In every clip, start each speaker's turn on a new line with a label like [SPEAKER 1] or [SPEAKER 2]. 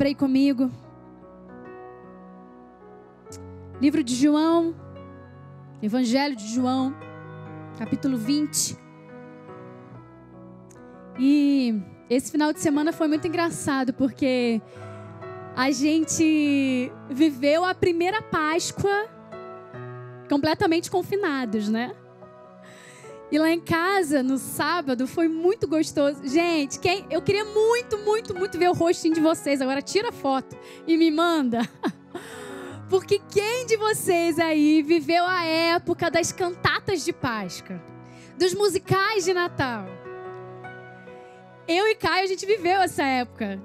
[SPEAKER 1] Abra aí comigo. Livro de João, Evangelho de João, capítulo 20. E esse final de semana foi muito engraçado porque a gente viveu a primeira Páscoa completamente confinados, né? E lá em casa, no sábado, foi muito gostoso. Gente, quem, eu queria muito, muito, muito ver o rostinho de vocês. Agora tira a foto e me manda. Porque quem de vocês aí viveu a época das cantatas de Páscoa? Dos musicais de Natal? Eu e Caio, a gente viveu essa época.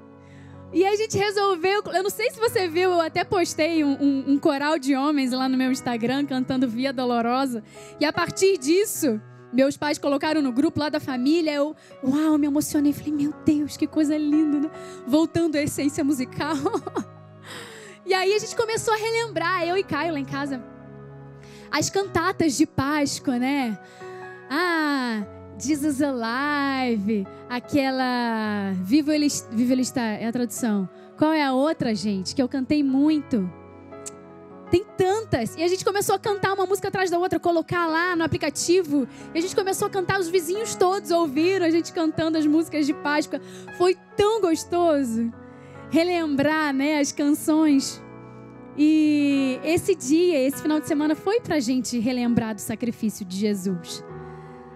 [SPEAKER 1] E a gente resolveu. Eu não sei se você viu, eu até postei um, um, um coral de homens lá no meu Instagram cantando Via Dolorosa. E a partir disso, meus pais colocaram no grupo lá da família. Eu, uau, me emocionei. Falei, meu Deus, que coisa linda, né? Voltando à essência musical. e aí a gente começou a relembrar, eu e Caio lá em casa, as cantatas de Páscoa, né? Ah, Jesus Alive, aquela Vivo Ele, Vivo Ele Está, é a tradução. Qual é a outra, gente, que eu cantei muito? Tem tantas. E a gente começou a cantar uma música atrás da outra, colocar lá no aplicativo. E a gente começou a cantar, os vizinhos todos ouviram a gente cantando as músicas de Páscoa. Foi tão gostoso relembrar, né, as canções. E esse dia, esse final de semana foi pra gente relembrar do sacrifício de Jesus.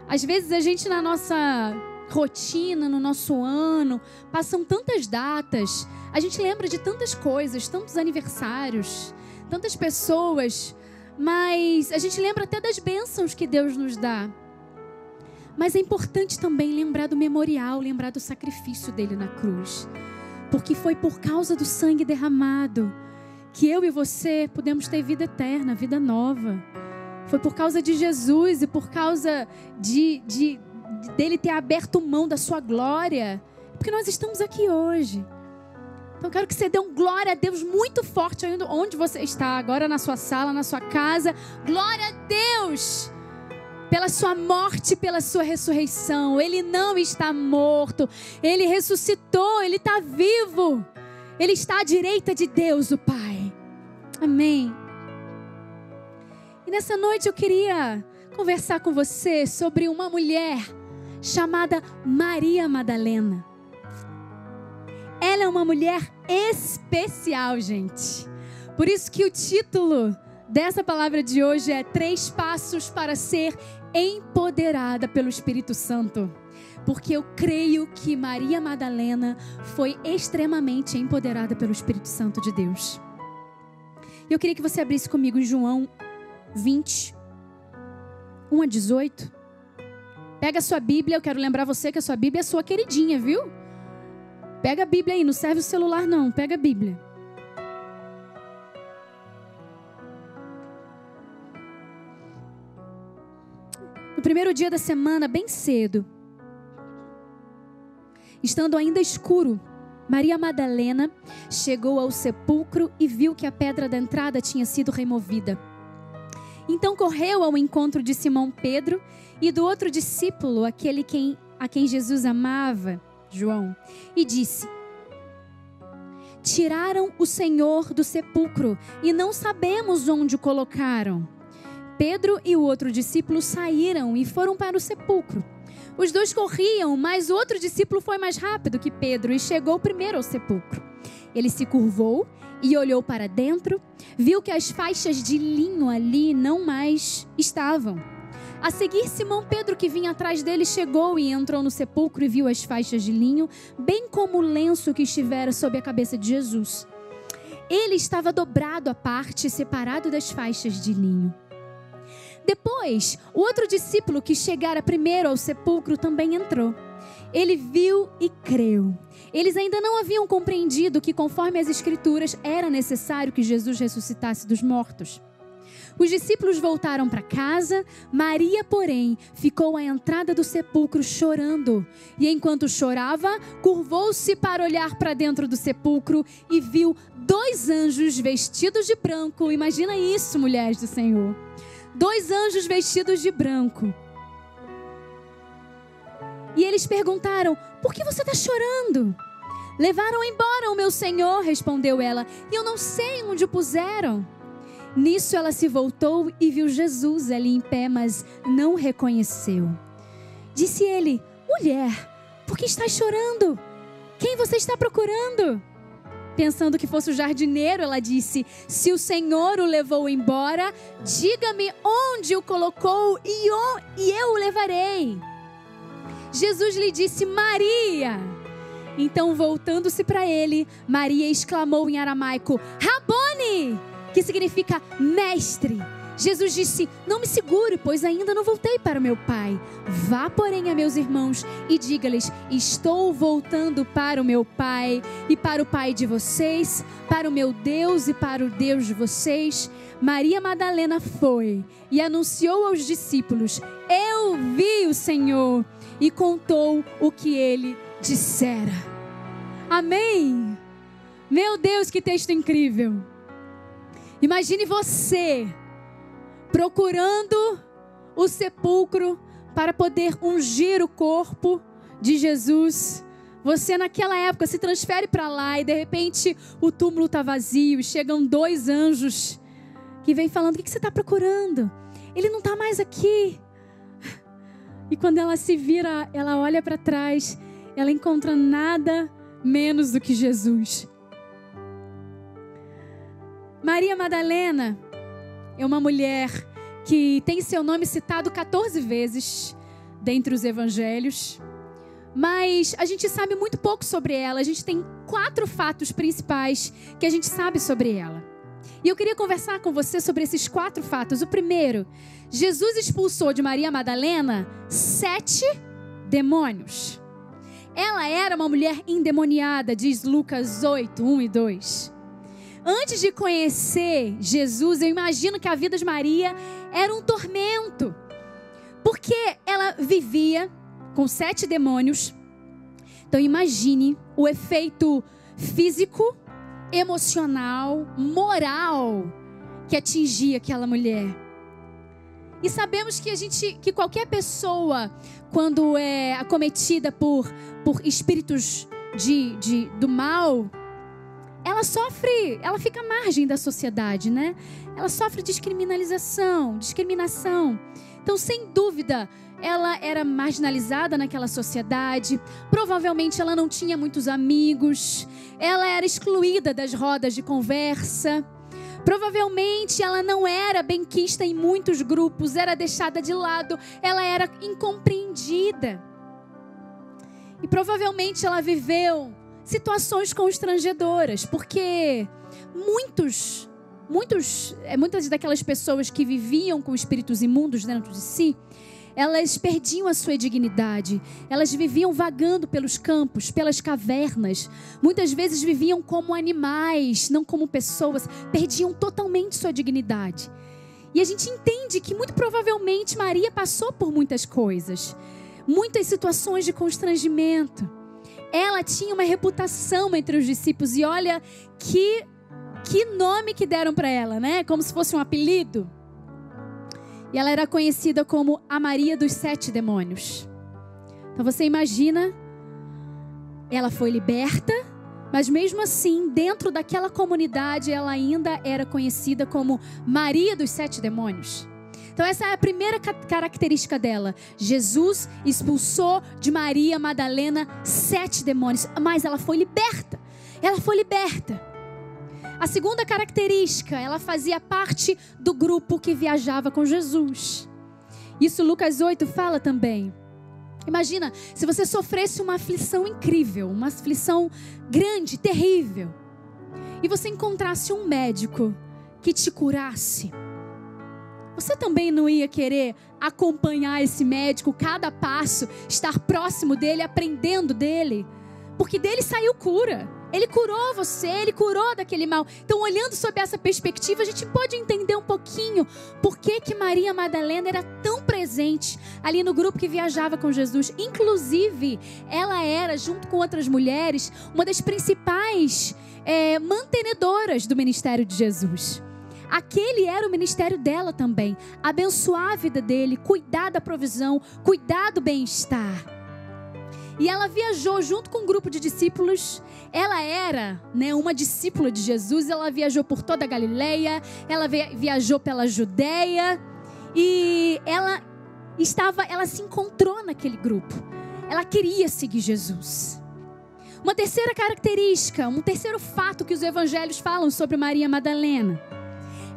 [SPEAKER 1] Às vezes a gente na nossa rotina, no nosso ano, passam tantas datas, a gente lembra de tantas coisas, tantos aniversários, tantas pessoas, mas a gente lembra até das bênçãos que Deus nos dá. Mas é importante também lembrar do memorial, lembrar do sacrifício dele na cruz. Porque foi por causa do sangue derramado que eu e você podemos ter vida eterna, vida nova. Foi por causa de Jesus e por causa de, de, dele ter aberto mão da sua glória. Porque nós estamos aqui hoje. Então eu quero que você dê um glória a Deus muito forte onde você está, agora na sua sala, na sua casa. Glória a Deus! Pela sua morte, pela sua ressurreição. Ele não está morto. Ele ressuscitou, ele está vivo. Ele está à direita de Deus, o Pai. Amém. E nessa noite eu queria conversar com você sobre uma mulher chamada Maria Madalena. Ela é uma mulher especial, gente. Por isso que o título dessa palavra de hoje é Três Passos para Ser Empoderada pelo Espírito Santo. Porque eu creio que Maria Madalena foi extremamente empoderada pelo Espírito Santo de Deus. Eu queria que você abrisse comigo João 20, 1 a 18. Pega a sua Bíblia, eu quero lembrar você que a sua Bíblia é sua queridinha, viu? Pega a Bíblia aí, não serve o celular não, pega a Bíblia. No primeiro dia da semana, bem cedo, estando ainda escuro, Maria Madalena chegou ao sepulcro e viu que a pedra da entrada tinha sido removida. Então correu ao encontro de Simão Pedro e do outro discípulo, aquele quem, a quem Jesus amava, João, e disse: Tiraram o Senhor do sepulcro e não sabemos onde o colocaram. Pedro e o outro discípulo saíram e foram para o sepulcro. Os dois corriam, mas o outro discípulo foi mais rápido que Pedro e chegou primeiro ao sepulcro. Ele se curvou e olhou para dentro, viu que as faixas de linho ali não mais estavam. A seguir, Simão Pedro, que vinha atrás dele, chegou e entrou no sepulcro e viu as faixas de linho, bem como o lenço que estivera sobre a cabeça de Jesus. Ele estava dobrado à parte, separado das faixas de linho. Depois, o outro discípulo que chegara primeiro ao sepulcro também entrou. Ele viu e creu. Eles ainda não haviam compreendido que, conforme as Escrituras, era necessário que Jesus ressuscitasse dos mortos. Os discípulos voltaram para casa, Maria, porém, ficou à entrada do sepulcro chorando. E enquanto chorava, curvou-se para olhar para dentro do sepulcro e viu dois anjos vestidos de branco. Imagina isso, mulheres do Senhor. Dois anjos vestidos de branco. E eles perguntaram: Por que você está chorando? Levaram embora o meu senhor, respondeu ela, e eu não sei onde o puseram. Nisso ela se voltou e viu Jesus ali em pé, mas não reconheceu. Disse ele: Mulher, por que está chorando? Quem você está procurando? Pensando que fosse o jardineiro, ela disse: Se o Senhor o levou embora, diga-me onde o colocou e, e eu o levarei. Jesus lhe disse: Maria. Então, voltando-se para ele, Maria exclamou em aramaico: Rabone! Que significa mestre. Jesus disse: Não me segure, pois ainda não voltei para o meu Pai. Vá, porém, a meus irmãos e diga-lhes: Estou voltando para o meu Pai e para o Pai de vocês, para o meu Deus e para o Deus de vocês. Maria Madalena foi e anunciou aos discípulos: Eu vi o Senhor e contou o que ele dissera. Amém. Meu Deus, que texto incrível. Imagine você procurando o sepulcro para poder ungir o corpo de Jesus. Você naquela época se transfere para lá e de repente o túmulo está vazio chegam dois anjos que vêm falando: O que você está procurando? Ele não está mais aqui. E quando ela se vira, ela olha para trás, ela encontra nada menos do que Jesus. Maria Madalena é uma mulher que tem seu nome citado 14 vezes dentre os evangelhos, mas a gente sabe muito pouco sobre ela. A gente tem quatro fatos principais que a gente sabe sobre ela. E eu queria conversar com você sobre esses quatro fatos. O primeiro, Jesus expulsou de Maria Madalena sete demônios. Ela era uma mulher endemoniada, diz Lucas 8, 1 e 2. Antes de conhecer Jesus, eu imagino que a vida de Maria era um tormento. Porque ela vivia com sete demônios. Então imagine o efeito físico, emocional, moral que atingia aquela mulher. E sabemos que a gente, que qualquer pessoa, quando é acometida por, por espíritos de, de, do mal, ela sofre, ela fica à margem da sociedade, né? Ela sofre discriminalização, discriminação. Então, sem dúvida, ela era marginalizada naquela sociedade. Provavelmente ela não tinha muitos amigos. Ela era excluída das rodas de conversa. Provavelmente ela não era benquista em muitos grupos, era deixada de lado, ela era incompreendida. E provavelmente ela viveu situações constrangedoras, porque muitos, muitos, é, muitas daquelas pessoas que viviam com espíritos imundos dentro de si, elas perdiam a sua dignidade, elas viviam vagando pelos campos, pelas cavernas, muitas vezes viviam como animais, não como pessoas, perdiam totalmente sua dignidade. E a gente entende que muito provavelmente Maria passou por muitas coisas, muitas situações de constrangimento ela tinha uma reputação entre os discípulos e olha que que nome que deram para ela, né? Como se fosse um apelido. E ela era conhecida como a Maria dos Sete Demônios. Então você imagina, ela foi liberta, mas mesmo assim, dentro daquela comunidade, ela ainda era conhecida como Maria dos Sete Demônios. Então, essa é a primeira característica dela. Jesus expulsou de Maria Madalena sete demônios, mas ela foi liberta. Ela foi liberta. A segunda característica, ela fazia parte do grupo que viajava com Jesus. Isso Lucas 8 fala também. Imagina se você sofresse uma aflição incrível, uma aflição grande, terrível, e você encontrasse um médico que te curasse você também não ia querer acompanhar esse médico, cada passo, estar próximo dele, aprendendo dele? Porque dele saiu cura. Ele curou você, ele curou daquele mal. Então, olhando sob essa perspectiva, a gente pode entender um pouquinho por que, que Maria Madalena era tão presente ali no grupo que viajava com Jesus. Inclusive, ela era, junto com outras mulheres, uma das principais é, mantenedoras do ministério de Jesus. Aquele era o ministério dela também. Abençoar a vida dele, cuidar da provisão, cuidar do bem-estar. E ela viajou junto com um grupo de discípulos. Ela era né, uma discípula de Jesus. Ela viajou por toda a Galileia. Ela viajou pela Judéia. E ela estava, ela se encontrou naquele grupo. Ela queria seguir Jesus. Uma terceira característica, um terceiro fato que os evangelhos falam sobre Maria Madalena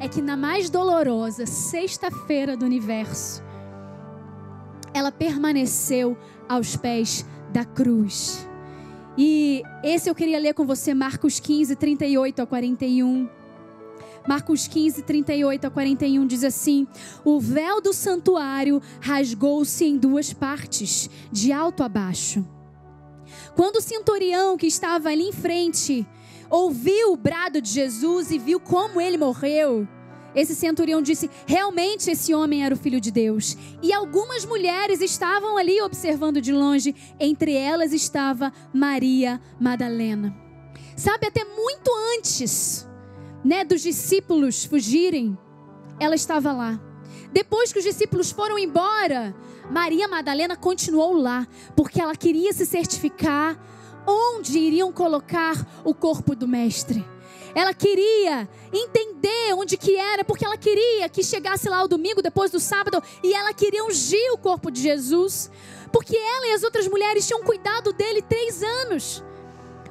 [SPEAKER 1] é que na mais dolorosa sexta-feira do universo, ela permaneceu aos pés da cruz. E esse eu queria ler com você, Marcos 15, 38 a 41. Marcos 15, 38 a 41 diz assim: O véu do santuário rasgou-se em duas partes, de alto a baixo. Quando o centurião que estava ali em frente ouviu o brado de Jesus e viu como ele morreu, esse centurião disse: realmente esse homem era o filho de Deus. E algumas mulheres estavam ali observando de longe, entre elas estava Maria Madalena. Sabe, até muito antes né, dos discípulos fugirem, ela estava lá. Depois que os discípulos foram embora, Maria Madalena continuou lá, porque ela queria se certificar onde iriam colocar o corpo do Mestre. Ela queria entender onde que era, porque ela queria que chegasse lá o domingo depois do sábado e ela queria ungir o corpo de Jesus, porque ela e as outras mulheres tinham cuidado dele três anos,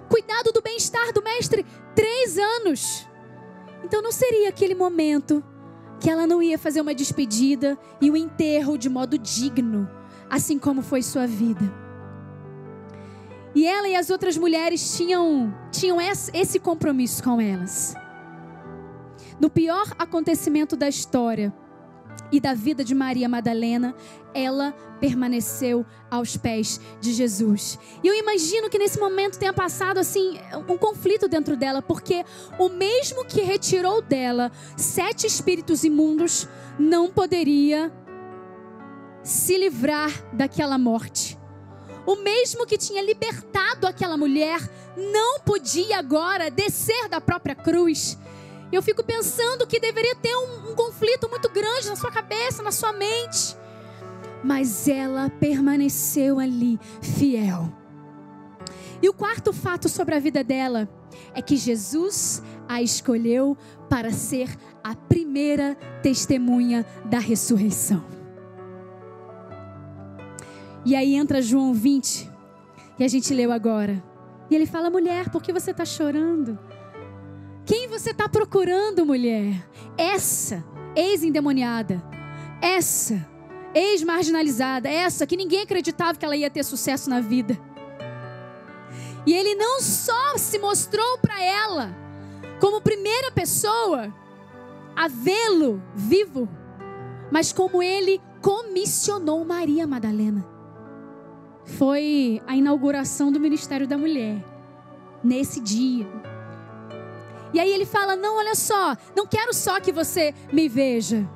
[SPEAKER 1] cuidado do bem-estar do mestre três anos. Então não seria aquele momento que ela não ia fazer uma despedida e um enterro de modo digno, assim como foi sua vida. E ela e as outras mulheres tinham, tinham esse compromisso com elas. No pior acontecimento da história e da vida de Maria Madalena, ela permaneceu aos pés de Jesus. E eu imagino que nesse momento tenha passado assim um conflito dentro dela, porque o mesmo que retirou dela sete espíritos imundos não poderia se livrar daquela morte. O mesmo que tinha libertado aquela mulher não podia agora descer da própria cruz. Eu fico pensando que deveria ter um, um conflito muito grande na sua cabeça, na sua mente. Mas ela permaneceu ali, fiel. E o quarto fato sobre a vida dela é que Jesus a escolheu para ser a primeira testemunha da ressurreição. E aí entra João 20, que a gente leu agora. E ele fala: mulher, por que você está chorando? Quem você está procurando, mulher? Essa ex-endemoniada, essa ex-marginalizada, essa que ninguém acreditava que ela ia ter sucesso na vida. E ele não só se mostrou para ela como primeira pessoa a vê-lo vivo, mas como ele comissionou Maria Madalena foi a inauguração do Ministério da Mulher, nesse dia. E aí ele fala: Não, olha só, não quero só que você me veja,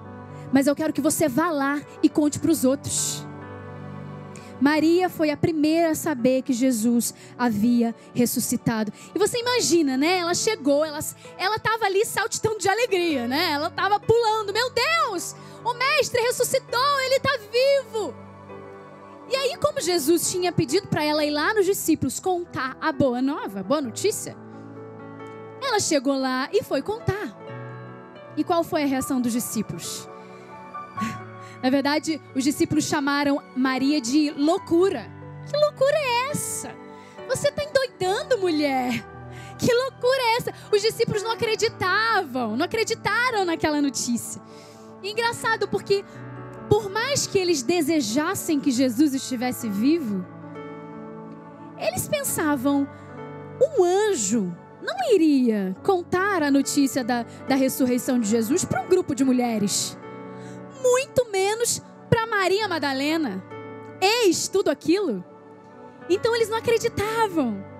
[SPEAKER 1] mas eu quero que você vá lá e conte para os outros. Maria foi a primeira a saber que Jesus havia ressuscitado. E você imagina, né? Ela chegou, ela estava ali saltitando de alegria, né? Ela estava pulando. Meu Deus, o Mestre ressuscitou, ele está vivo. E aí, como Jesus tinha pedido para ela ir lá nos discípulos contar a boa nova, a boa notícia, ela chegou lá e foi contar. E qual foi a reação dos discípulos? Na verdade, os discípulos chamaram Maria de loucura. Que loucura é essa? Você está endoidando, mulher. Que loucura é essa? Os discípulos não acreditavam, não acreditaram naquela notícia. E engraçado porque por mais que eles desejassem que Jesus estivesse vivo, eles pensavam: um anjo não iria contar a notícia da, da ressurreição de Jesus para um grupo de mulheres, muito menos para Maria Madalena. Eis tudo aquilo. Então eles não acreditavam.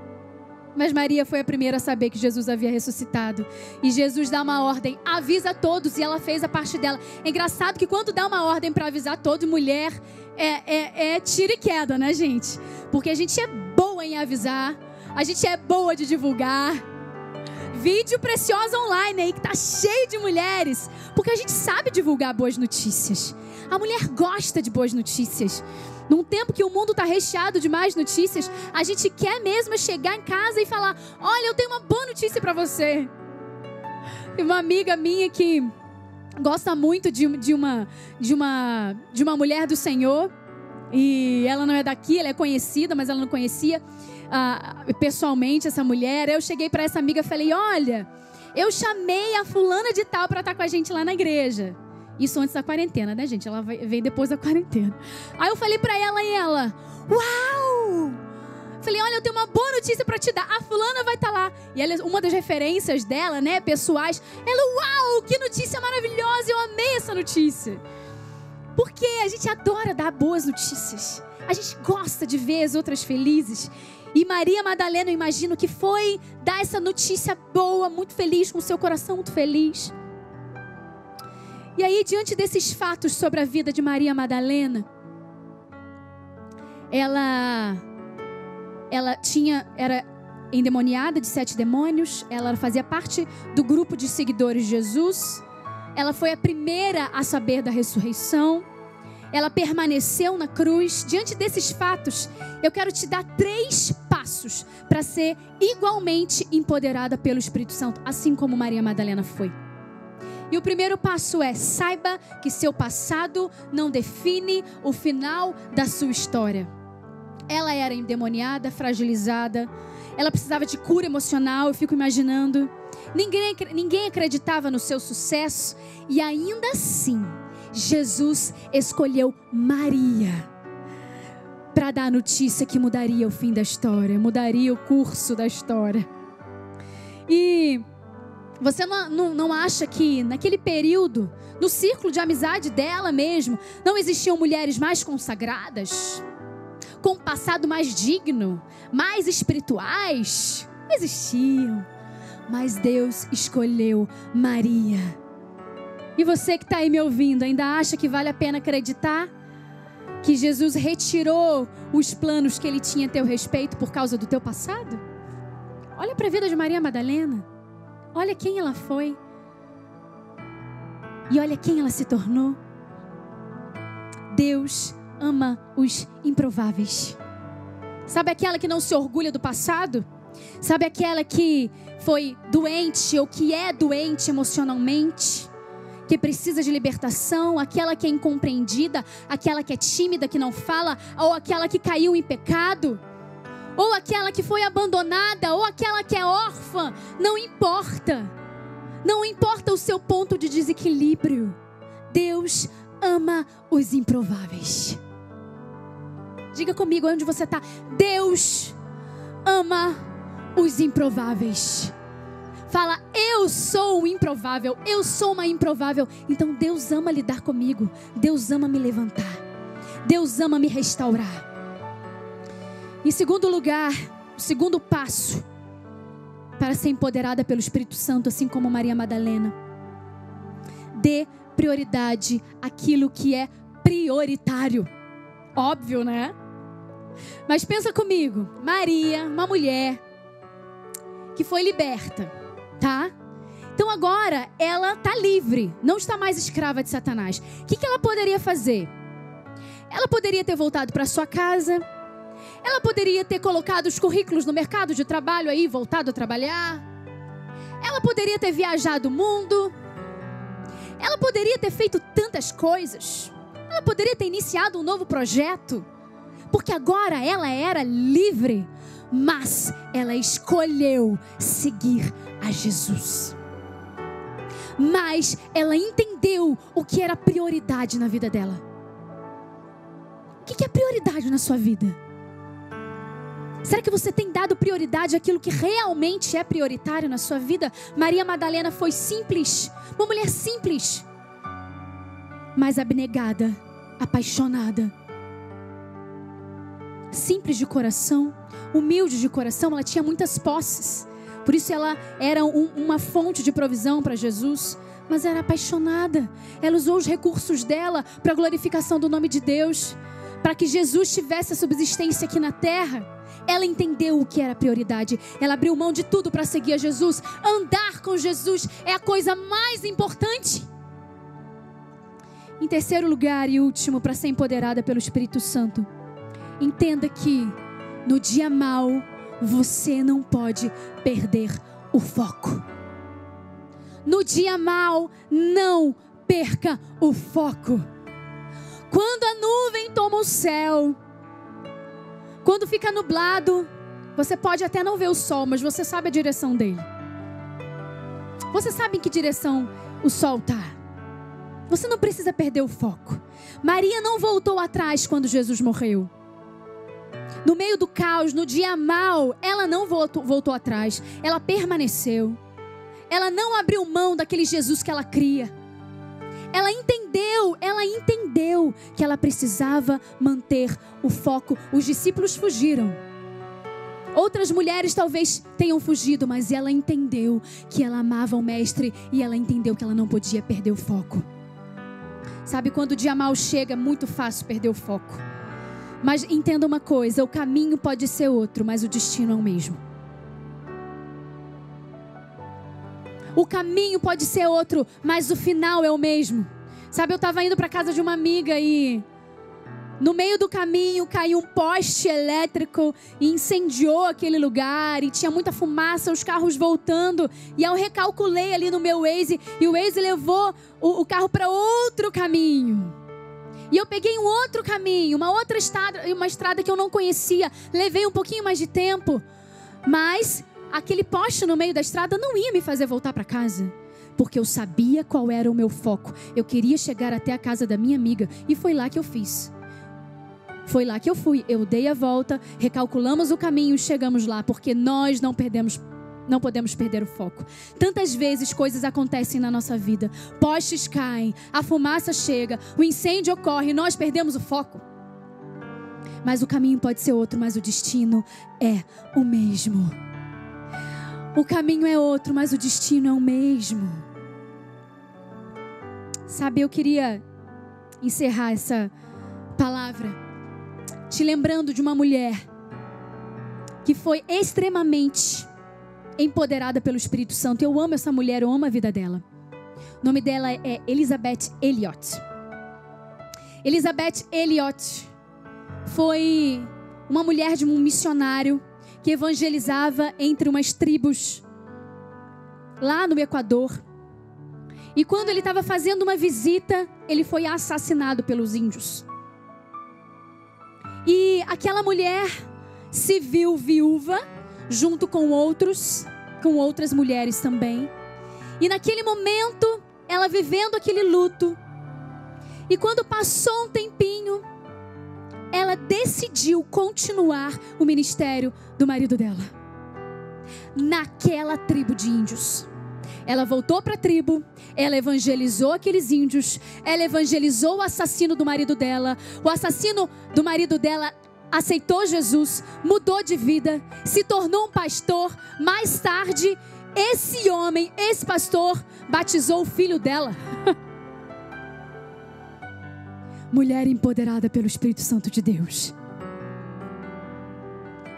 [SPEAKER 1] Mas Maria foi a primeira a saber que Jesus havia ressuscitado. E Jesus dá uma ordem, avisa todos, e ela fez a parte dela. É engraçado que quando dá uma ordem para avisar todo mulher, é, é, é tira e queda, né, gente? Porque a gente é boa em avisar, a gente é boa de divulgar. Vídeo Preciosa Online aí, que tá cheio de mulheres. Porque a gente sabe divulgar boas notícias. A mulher gosta de boas notícias. Num tempo que o mundo está recheado de más notícias, a gente quer mesmo chegar em casa e falar: Olha, eu tenho uma boa notícia para você. Tem uma amiga minha que gosta muito de, de, uma, de, uma, de uma mulher do Senhor. E ela não é daqui, ela é conhecida, mas ela não conhecia pessoalmente essa mulher. Eu cheguei para essa amiga e falei: Olha, eu chamei a fulana de tal para estar tá com a gente lá na igreja. Isso antes da quarentena, né, gente? Ela veio depois da quarentena. Aí eu falei para ela e ela: Uau! Falei, olha, eu tenho uma boa notícia para te dar. A fulana vai estar tá lá. E ela, uma das referências dela, né, pessoais, ela, uau, que notícia maravilhosa! Eu amei essa notícia. Porque a gente adora dar boas notícias. A gente gosta de ver as outras felizes. E Maria Madalena, eu imagino que foi dar essa notícia boa, muito feliz, com seu coração muito feliz. E aí, diante desses fatos sobre a vida de Maria Madalena, ela ela tinha era endemoniada de sete demônios, ela fazia parte do grupo de seguidores de Jesus. Ela foi a primeira a saber da ressurreição. Ela permaneceu na cruz. Diante desses fatos, eu quero te dar três passos para ser igualmente empoderada pelo Espírito Santo, assim como Maria Madalena foi. E o primeiro passo é: saiba que seu passado não define o final da sua história. Ela era endemoniada, fragilizada, ela precisava de cura emocional, eu fico imaginando. Ninguém, ninguém acreditava no seu sucesso, e ainda assim, Jesus escolheu Maria para dar a notícia que mudaria o fim da história, mudaria o curso da história. E você não, não, não, acha que naquele período, no círculo de amizade dela mesmo, não existiam mulheres mais consagradas? Com um passado mais digno, mais espirituais? Existiam. Mas Deus escolheu Maria. E você que está aí me ouvindo, ainda acha que vale a pena acreditar? Que Jesus retirou os planos que ele tinha a teu respeito por causa do teu passado? Olha para a vida de Maria Madalena. Olha quem ela foi. E olha quem ela se tornou. Deus ama os improváveis. Sabe aquela que não se orgulha do passado? Sabe aquela que foi doente ou que é doente emocionalmente? Que precisa de libertação, aquela que é incompreendida, aquela que é tímida, que não fala, ou aquela que caiu em pecado? ou aquela que foi abandonada, ou aquela que é órfã, não importa. Não importa o seu ponto de desequilíbrio. Deus ama os improváveis. Diga comigo onde você está. Deus ama os improváveis. Fala, eu sou o improvável, eu sou uma improvável. Então Deus ama lidar comigo, Deus ama me levantar, Deus ama me restaurar. Em segundo lugar, o segundo passo para ser empoderada pelo Espírito Santo, assim como Maria Madalena, dê prioridade àquilo que é prioritário. Óbvio, né? Mas pensa comigo, Maria, uma mulher que foi liberta, tá? Então agora ela está livre, não está mais escrava de Satanás. O que, que ela poderia fazer? Ela poderia ter voltado para sua casa, ela poderia ter colocado os currículos no mercado de trabalho aí, voltado a trabalhar. Ela poderia ter viajado o mundo. Ela poderia ter feito tantas coisas. Ela poderia ter iniciado um novo projeto. Porque agora ela era livre. Mas ela escolheu seguir a Jesus. Mas ela entendeu o que era prioridade na vida dela. O que é prioridade na sua vida? Será que você tem dado prioridade àquilo que realmente é prioritário na sua vida? Maria Madalena foi simples, uma mulher simples, mas abnegada, apaixonada. Simples de coração, humilde de coração, ela tinha muitas posses. Por isso ela era um, uma fonte de provisão para Jesus, mas era apaixonada. Ela usou os recursos dela para a glorificação do nome de Deus, para que Jesus tivesse a subsistência aqui na terra Ela entendeu o que era prioridade. Ela abriu mão de tudo para seguir a Jesus. Andar com Jesus é a coisa mais importante. Em terceiro lugar e último, para ser empoderada pelo Espírito Santo, entenda que no dia mau você não pode perder o foco. No dia mau, não perca o foco. Quando a nuvem toma o céu, quando fica nublado, você pode até não ver o sol, mas você sabe a direção dele. Você sabe em que direção o sol está. Você não precisa perder o foco. Maria não voltou atrás quando Jesus morreu. No meio do caos, no dia mal, ela não voltou, voltou atrás. Ela permaneceu. Ela não abriu mão daquele Jesus que ela cria. Ela entendeu, ela entendeu que ela precisava manter o foco. Os discípulos fugiram. Outras mulheres talvez tenham fugido, mas ela entendeu que ela amava o Mestre e ela entendeu que ela não podia perder o foco. Sabe, quando o dia mal chega, é muito fácil perder o foco. Mas entenda uma coisa: o caminho pode ser outro, mas o destino é o mesmo. O caminho pode ser outro, mas o final é o mesmo. Sabe, eu estava indo para casa de uma amiga e no meio do caminho caiu um poste elétrico e incendiou aquele lugar e tinha muita fumaça, os carros voltando. E eu recalculei ali no meu Waze e o Waze levou o, o carro para outro caminho. E eu peguei um outro caminho, uma outra estrada, uma estrada que eu não conhecia. Levei um pouquinho mais de tempo, mas aquele poste no meio da estrada não ia me fazer voltar para casa. Porque eu sabia qual era o meu foco. Eu queria chegar até a casa da minha amiga. E foi lá que eu fiz. Foi lá que eu fui. Eu dei a volta, recalculamos o caminho e chegamos lá. Porque nós não perdemos não podemos perder o foco. Tantas vezes coisas acontecem na nossa vida. Postes caem, a fumaça chega, o incêndio ocorre e nós perdemos o foco. Mas o caminho pode ser outro, mas o destino é o mesmo. O caminho é outro, mas o destino é o mesmo. Sabe, eu queria encerrar essa palavra te lembrando de uma mulher que foi extremamente empoderada pelo Espírito Santo. Eu amo essa mulher, eu amo a vida dela. O nome dela é Elizabeth Elliot. Elizabeth Elliot foi uma mulher de um missionário que evangelizava entre umas tribos lá no Equador. E quando ele estava fazendo uma visita, ele foi assassinado pelos índios. E aquela mulher se viu viúva, junto com outros, com outras mulheres também. E naquele momento, ela vivendo aquele luto. E quando passou um tempinho, ela decidiu continuar o ministério do marido dela. Naquela tribo de índios. Ela voltou para a tribo, ela evangelizou aqueles índios, ela evangelizou o assassino do marido dela. O assassino do marido dela aceitou Jesus, mudou de vida, se tornou um pastor. Mais tarde, esse homem, esse pastor, batizou o filho dela. mulher empoderada pelo Espírito Santo de Deus.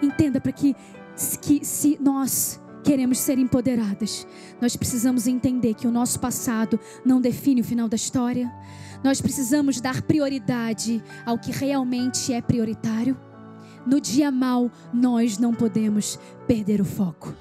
[SPEAKER 1] Entenda para que, que se nós queremos ser empoderadas, nós precisamos entender que o nosso passado não define o final da história. Nós precisamos dar prioridade ao que realmente é prioritário. No dia mal, nós não podemos perder o foco.